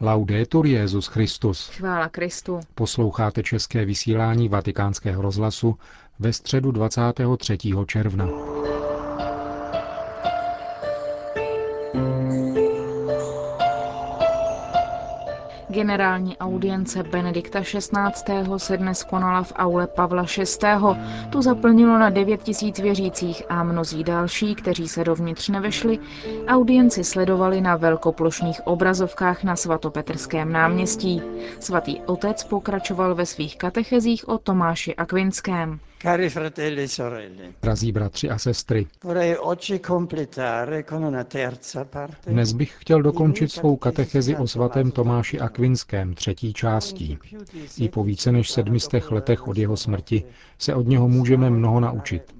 Laudetur Jezus Christus. Chvála Kristu. Posloucháte české vysílání Vatikánského rozhlasu ve středu 23. června. Generální audience Benedikta XVI. se dnes konala v aule Pavla VI. Tu zaplnilo na 9 tisíc věřících a mnozí další, kteří se dovnitř nevešli, audienci sledovali na velkoplošných obrazovkách na svatopetrském náměstí. Svatý otec pokračoval ve svých katechezích o Tomáši Akvinském. Cari fratelli e sorelle, Drazí bratři a sestry, dnes bych chtěl dokončit svou katechezi o svatém Tomáši Akvinském třetí částí. I po více než sedmistech letech od jeho smrti se od něho můžeme mnoho naučit.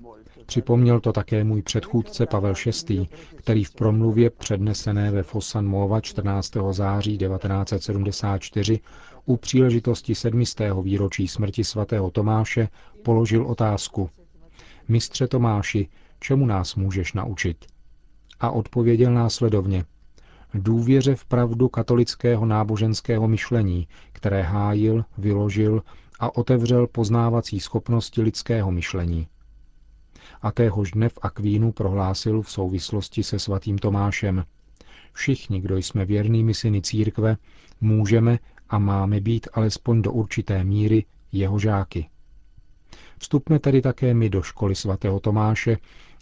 Připomněl to také můj předchůdce Pavel VI., který v promluvě přednesené ve Fossan Mova 14. září 1974 u příležitosti sedmistého výročí smrti svatého Tomáše položil otázku. Mistře Tomáši, čemu nás můžeš naučit? A odpověděl následovně. Důvěře v pravdu katolického náboženského myšlení, které hájil, vyložil a otevřel poznávací schopnosti lidského myšlení. A téhož dne v Akvínu prohlásil v souvislosti se svatým Tomášem. Všichni, kdo jsme věrnými syny církve, můžeme a máme být alespoň do určité míry jeho žáky. Vstupme tedy také my do školy svatého Tomáše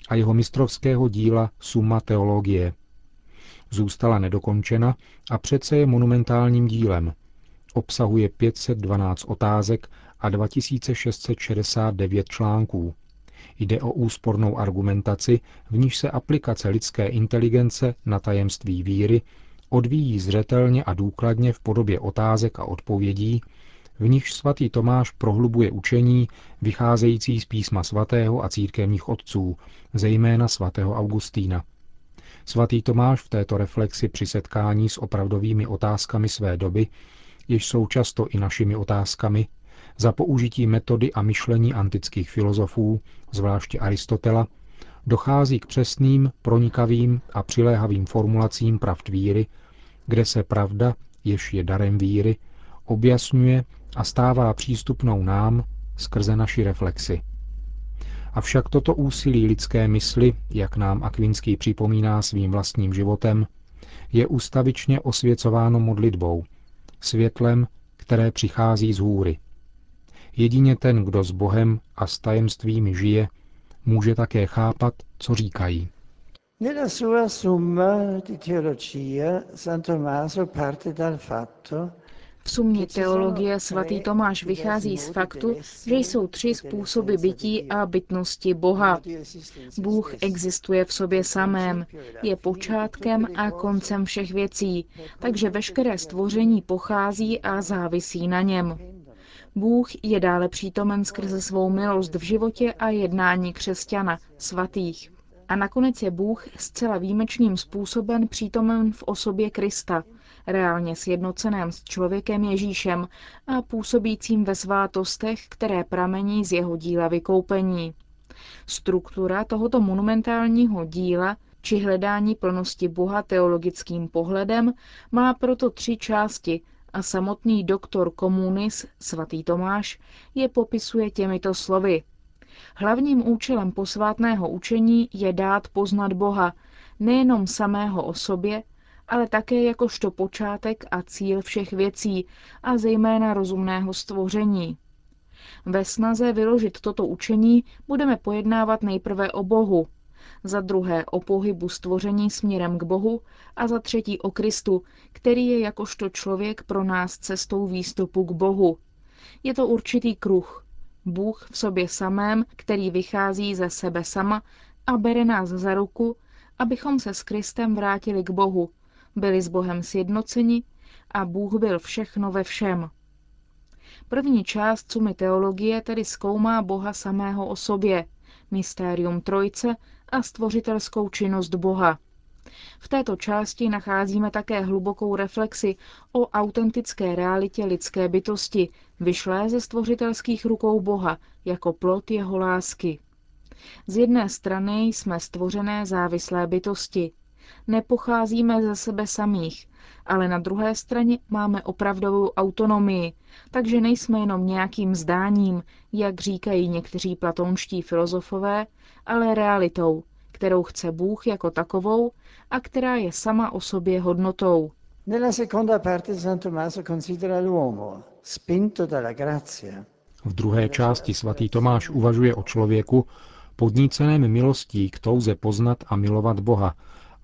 a jeho mistrovského díla Summa teologie. Zůstala nedokončena a přece je monumentálním dílem. Obsahuje 512 otázek a 2669 článků. Jde o úspornou argumentaci, v níž se aplikace lidské inteligence na tajemství víry odvíjí zřetelně a důkladně v podobě otázek a odpovědí, v nichž svatý Tomáš prohlubuje učení vycházející z písma svatého a církevních otců, zejména svatého Augustína. Svatý Tomáš v této reflexi při setkání s opravdovými otázkami své doby, jež jsou často i našimi otázkami, za použití metody a myšlení antických filozofů, zvláště Aristotela, dochází k přesným, pronikavým a přiléhavým formulacím pravd víry, kde se pravda, jež je darem víry, objasňuje a stává přístupnou nám skrze naši reflexy. Avšak toto úsilí lidské mysli, jak nám Akvinský připomíná svým vlastním životem, je ustavičně osvěcováno modlitbou, světlem, které přichází z hůry. Jedině ten, kdo s Bohem a s tajemstvím žije, může také chápat, co říkají. Nella sua summa di teologia San Tommaso parte dal fatto V sumě teologie svatý Tomáš vychází z faktu, že jsou tři způsoby bytí a bytnosti Boha. Bůh existuje v sobě samém, je počátkem a koncem všech věcí, takže veškeré stvoření pochází a závisí na něm. Bůh je dále přítomen skrze svou milost v životě a jednání křesťana, svatých. A nakonec je Bůh zcela výjimečným způsobem přítomen v osobě Krista, reálně sjednoceném s člověkem Ježíšem a působícím ve svátostech, které pramení z jeho díla vykoupení. Struktura tohoto monumentálního díla či hledání plnosti Boha teologickým pohledem má proto tři části a samotný doktor komunis svatý Tomáš je popisuje těmito slovy. Hlavním účelem posvátného učení je dát poznat Boha, nejenom samého o sobě, ale také jakožto počátek a cíl všech věcí a zejména rozumného stvoření. Ve snaze vyložit toto učení budeme pojednávat nejprve o Bohu, za druhé o pohybu stvoření směrem k Bohu a za třetí o Kristu, který je jakožto člověk pro nás cestou výstupu k Bohu. Je to určitý kruh. Bůh v sobě samém, který vychází ze sebe sama a bere nás za ruku, abychom se s Kristem vrátili k Bohu, byli s Bohem sjednoceni a Bůh byl všechno ve všem. První část sumy teologie tedy zkoumá Boha samého o sobě, mystérium Trojce a stvořitelskou činnost Boha. V této části nacházíme také hlubokou reflexi o autentické realitě lidské bytosti, vyšlé ze stvořitelských rukou Boha jako plot jeho lásky. Z jedné strany jsme stvořené závislé bytosti. Nepocházíme ze sebe samých, ale na druhé straně máme opravdovou autonomii, takže nejsme jenom nějakým zdáním, jak říkají někteří platonští filozofové, ale realitou, kterou chce Bůh jako takovou a která je sama o sobě hodnotou. Nella seconda parte San Tommaso considera l'uomo, spinto dalla grazia. V druhé části svatý Tomáš uvažuje o člověku, podníceném milostí k touze poznat a milovat Boha,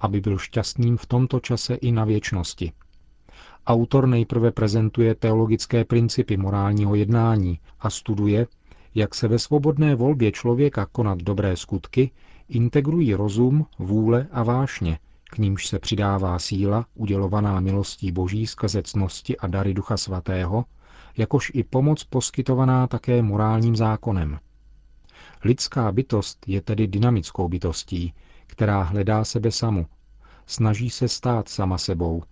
aby byl šťastným v tomto čase i na věčnosti. Autor nejprve prezentuje teologické principy morálního jednání a studuje, jak se ve svobodné volbě člověka konat dobré skutky integrují rozum, vůle a vášně, k nímž se přidává síla udělovaná milostí boží skrze cnosti a dary Ducha Svatého, jakož i pomoc poskytovaná také morálním zákonem. Lidská bytost je tedy dynamickou bytostí, která hledá sebe samu, snaží se stát sama sebou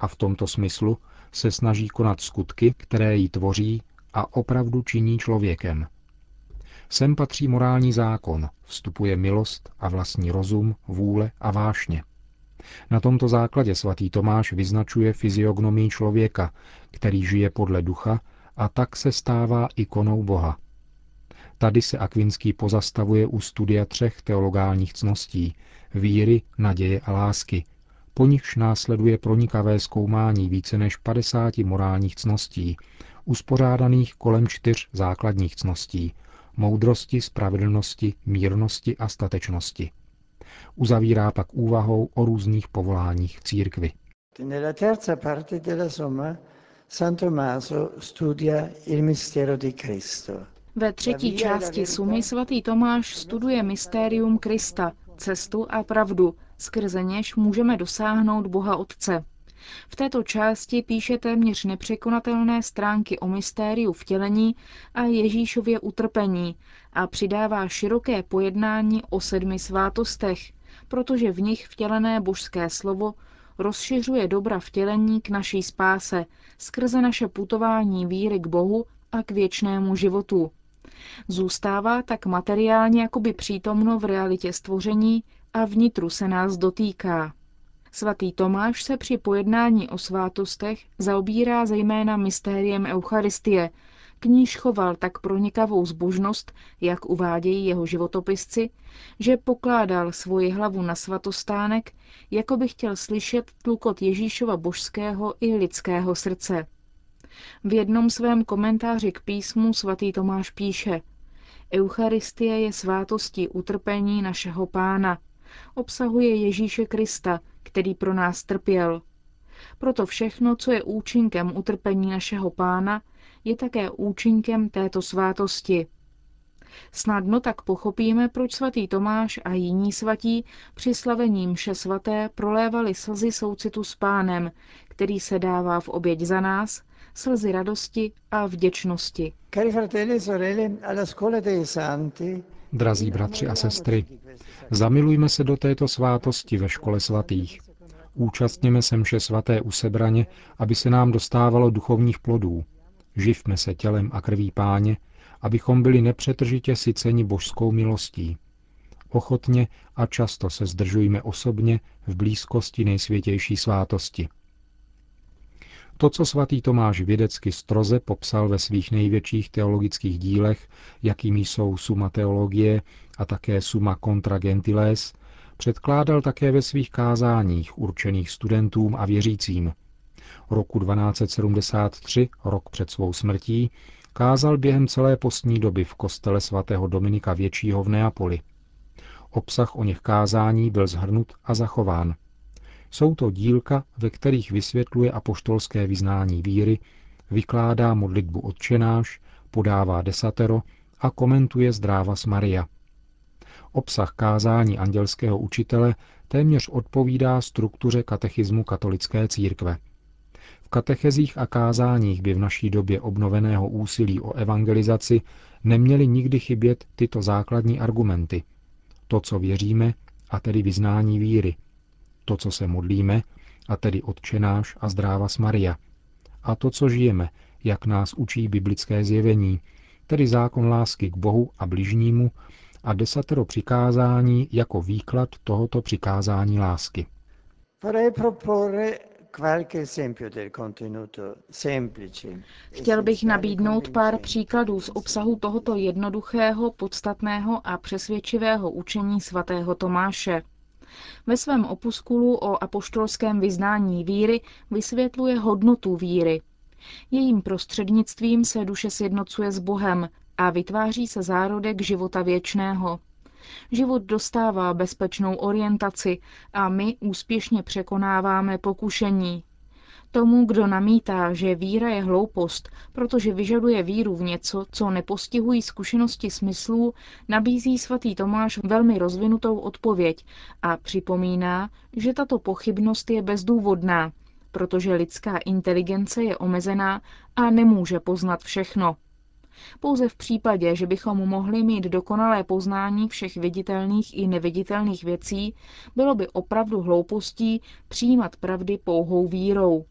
a v tomto smyslu se snaží konat skutky, které ji tvoří a opravdu činí člověkem. Sem patří morální zákon, vstupuje milost a vlastní rozum, vůle a vášně. Na tomto základě svatý Tomáš vyznačuje fyziognomii člověka, který žije podle ducha a tak se stává ikonou Boha. Tady se Akvinský pozastavuje u studia třech teologálních cností – víry, naděje a lásky, po nichž následuje pronikavé zkoumání více než 50 morálních cností, uspořádaných kolem čtyř základních cností – moudrosti, spravedlnosti, mírnosti a statečnosti. Uzavírá pak úvahou o různých povoláních církvy. Nella terza parte studia il mistero di Cristo. Ve třetí části sumy svatý Tomáš studuje mystérium Krista, cestu a pravdu, skrze něž můžeme dosáhnout Boha Otce. V této části píše téměř nepřekonatelné stránky o mystériu vtělení a Ježíšově utrpení a přidává široké pojednání o sedmi svátostech, protože v nich vtělené božské slovo rozšiřuje dobra vtělení k naší spáse skrze naše putování víry k Bohu a k věčnému životu. Zůstává tak materiálně jakoby přítomno v realitě stvoření a vnitru se nás dotýká. Svatý Tomáš se při pojednání o svátostech zaobírá zejména mystériem Eucharistie, k níž choval tak pronikavou zbožnost, jak uvádějí jeho životopisci, že pokládal svoji hlavu na svatostánek, jako by chtěl slyšet tlukot Ježíšova božského i lidského srdce. V jednom svém komentáři k písmu svatý Tomáš píše Eucharistie je svátostí utrpení našeho pána. Obsahuje Ježíše Krista, který pro nás trpěl. Proto všechno, co je účinkem utrpení našeho pána, je také účinkem této svátosti. Snadno tak pochopíme, proč svatý Tomáš a jiní svatí při slavení mše svaté prolévali slzy soucitu s pánem, který se dává v oběť za nás, slzy radosti a vděčnosti. E Drazí bratři a sestry, zamilujme se do této svátosti ve škole svatých. Účastněme se mše svaté u sebraně, aby se nám dostávalo duchovních plodů. Živme se tělem a krví páně, abychom byli nepřetržitě syceni božskou milostí. Ochotně a často se zdržujme osobně v blízkosti nejsvětější svátosti. To, co svatý Tomáš vědecky stroze popsal ve svých největších teologických dílech, jakými jsou Suma teologie a také Suma contra gentiles, předkládal také ve svých kázáních určených studentům a věřícím. Roku 1273, rok před svou smrtí, kázal během celé postní doby v kostele svatého Dominika Většího v Neapoli. Obsah o něch kázání byl zhrnut a zachován. Jsou to dílka, ve kterých vysvětluje apoštolské vyznání víry, vykládá modlitbu odčenáš, podává desatero a komentuje zdráva s Maria. Obsah kázání andělského učitele téměř odpovídá struktuře katechismu katolické církve. Katechezích a kázáních by v naší době obnoveného úsilí o evangelizaci neměly nikdy chybět tyto základní argumenty. To, co věříme, a tedy vyznání víry – to, co se modlíme, a tedy odčenáš a zdráva s Maria, a to, co žijeme, jak nás učí biblické zjevení, tedy zákon lásky k Bohu a bližnímu a desatero přikázání jako výklad tohoto přikázání lásky. Chtěl bych nabídnout pár příkladů z obsahu tohoto jednoduchého, podstatného a přesvědčivého učení svatého Tomáše. Ve svém opuskulu o apoštolském vyznání víry vysvětluje hodnotu víry. Jejím prostřednictvím se duše sjednocuje s Bohem a vytváří se zárodek života věčného. Život dostává bezpečnou orientaci a my úspěšně překonáváme pokušení. Tomu, kdo namítá, že víra je hloupost, protože vyžaduje víru v něco, co nepostihují zkušenosti smyslů, nabízí svatý Tomáš velmi rozvinutou odpověď a připomíná, že tato pochybnost je bezdůvodná, protože lidská inteligence je omezená a nemůže poznat všechno. Pouze v případě, že bychom mohli mít dokonalé poznání všech viditelných i neviditelných věcí, bylo by opravdu hloupostí přijímat pravdy pouhou vírou.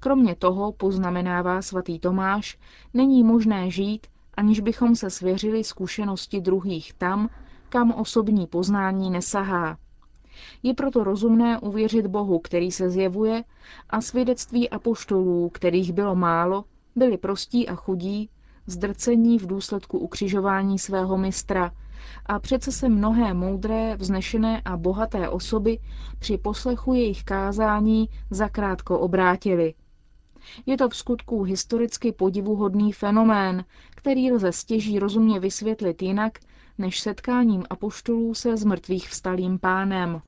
Kromě toho, poznamenává svatý Tomáš, není možné žít, aniž bychom se svěřili zkušenosti druhých tam, kam osobní poznání nesahá. Je proto rozumné uvěřit Bohu, který se zjevuje, a svědectví apoštolů, kterých bylo málo, byli prostí a chudí, zdrcení v důsledku ukřižování svého mistra a přece se mnohé moudré, vznešené a bohaté osoby při poslechu jejich kázání zakrátko obrátili. Je to v skutku historicky podivuhodný fenomén, který lze stěží rozumně vysvětlit jinak, než setkáním apoštolů se zmrtvých vstalým pánem.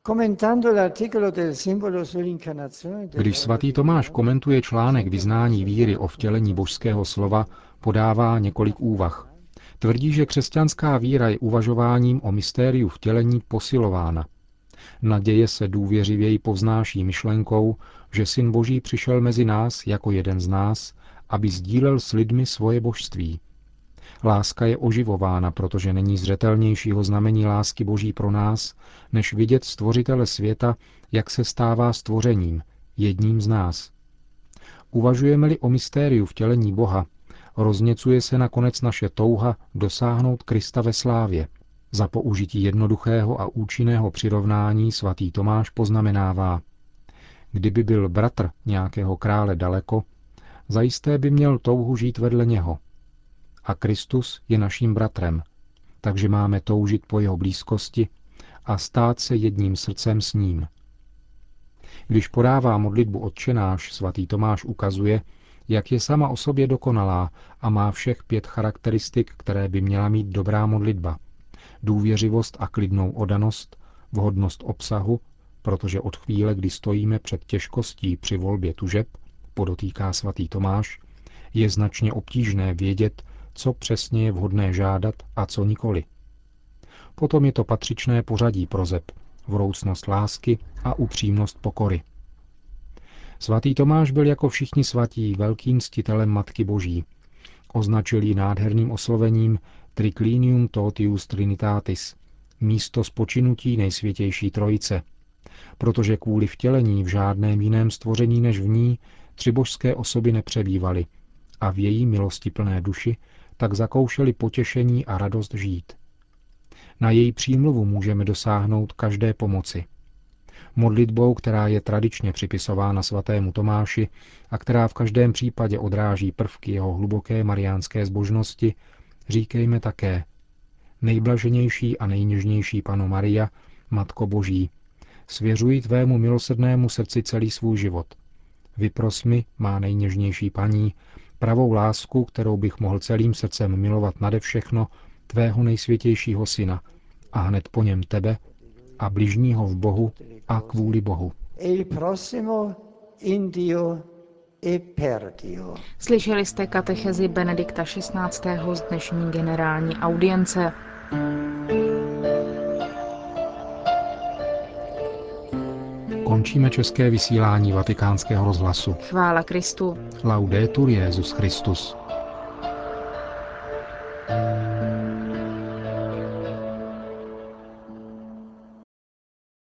Když svatý Tomáš komentuje článek vyznání víry o vtělení božského slova, podává několik úvah. Tvrdí, že křesťanská víra je uvažováním o mystériu vtělení posilována. Naděje se důvěřivěji povznáší myšlenkou, že Syn Boží přišel mezi nás jako jeden z nás, aby sdílel s lidmi svoje božství. Láska je oživována, protože není zřetelnějšího znamení lásky Boží pro nás, než vidět stvořitele světa, jak se stává stvořením, jedním z nás. Uvažujeme-li o mystériu vtělení Boha, rozněcuje se nakonec naše touha dosáhnout Krista ve slávě. Za použití jednoduchého a účinného přirovnání svatý Tomáš poznamenává, kdyby byl bratr nějakého krále daleko, zajisté by měl touhu žít vedle něho. A Kristus je naším bratrem, takže máme toužit po jeho blízkosti a stát se jedním srdcem s ním. Když podává modlitbu odčenáš, svatý Tomáš ukazuje, jak je sama o sobě dokonalá a má všech pět charakteristik, které by měla mít dobrá modlitba. Důvěřivost a klidnou odanost, vhodnost obsahu, protože od chvíle, kdy stojíme před těžkostí při volbě tužeb, podotýká svatý Tomáš, je značně obtížné vědět, co přesně je vhodné žádat a co nikoli. Potom je to patřičné pořadí prozeb, vroucnost lásky a upřímnost pokory. Svatý Tomáš byl jako všichni svatí velkým ctitelem Matky Boží. Označil ji nádherným oslovením Triclinium totius trinitatis, místo spočinutí nejsvětější trojice, protože kvůli vtělení v žádném jiném stvoření než v ní tři božské osoby nepřebývaly a v její milosti plné duši tak zakoušeli potěšení a radost žít. Na její přímluvu můžeme dosáhnout každé pomoci – modlitbou, která je tradičně připisována svatému Tomáši a která v každém případě odráží prvky jeho hluboké mariánské zbožnosti, říkejme také Nejblaženější a nejněžnější Pano Maria, Matko Boží, svěřuji tvému milosrdnému srdci celý svůj život. Vypros mi, má nejněžnější paní, pravou lásku, kterou bych mohl celým srdcem milovat nade všechno, tvého nejsvětějšího syna, a hned po něm tebe, a bližního v Bohu a kvůli Bohu. E Slyšeli jste katechezi Benedikta XVI. z dnešní generální audience. Končíme české vysílání vatikánského rozhlasu. Chvála Kristu. Laudetur Jezus Christus.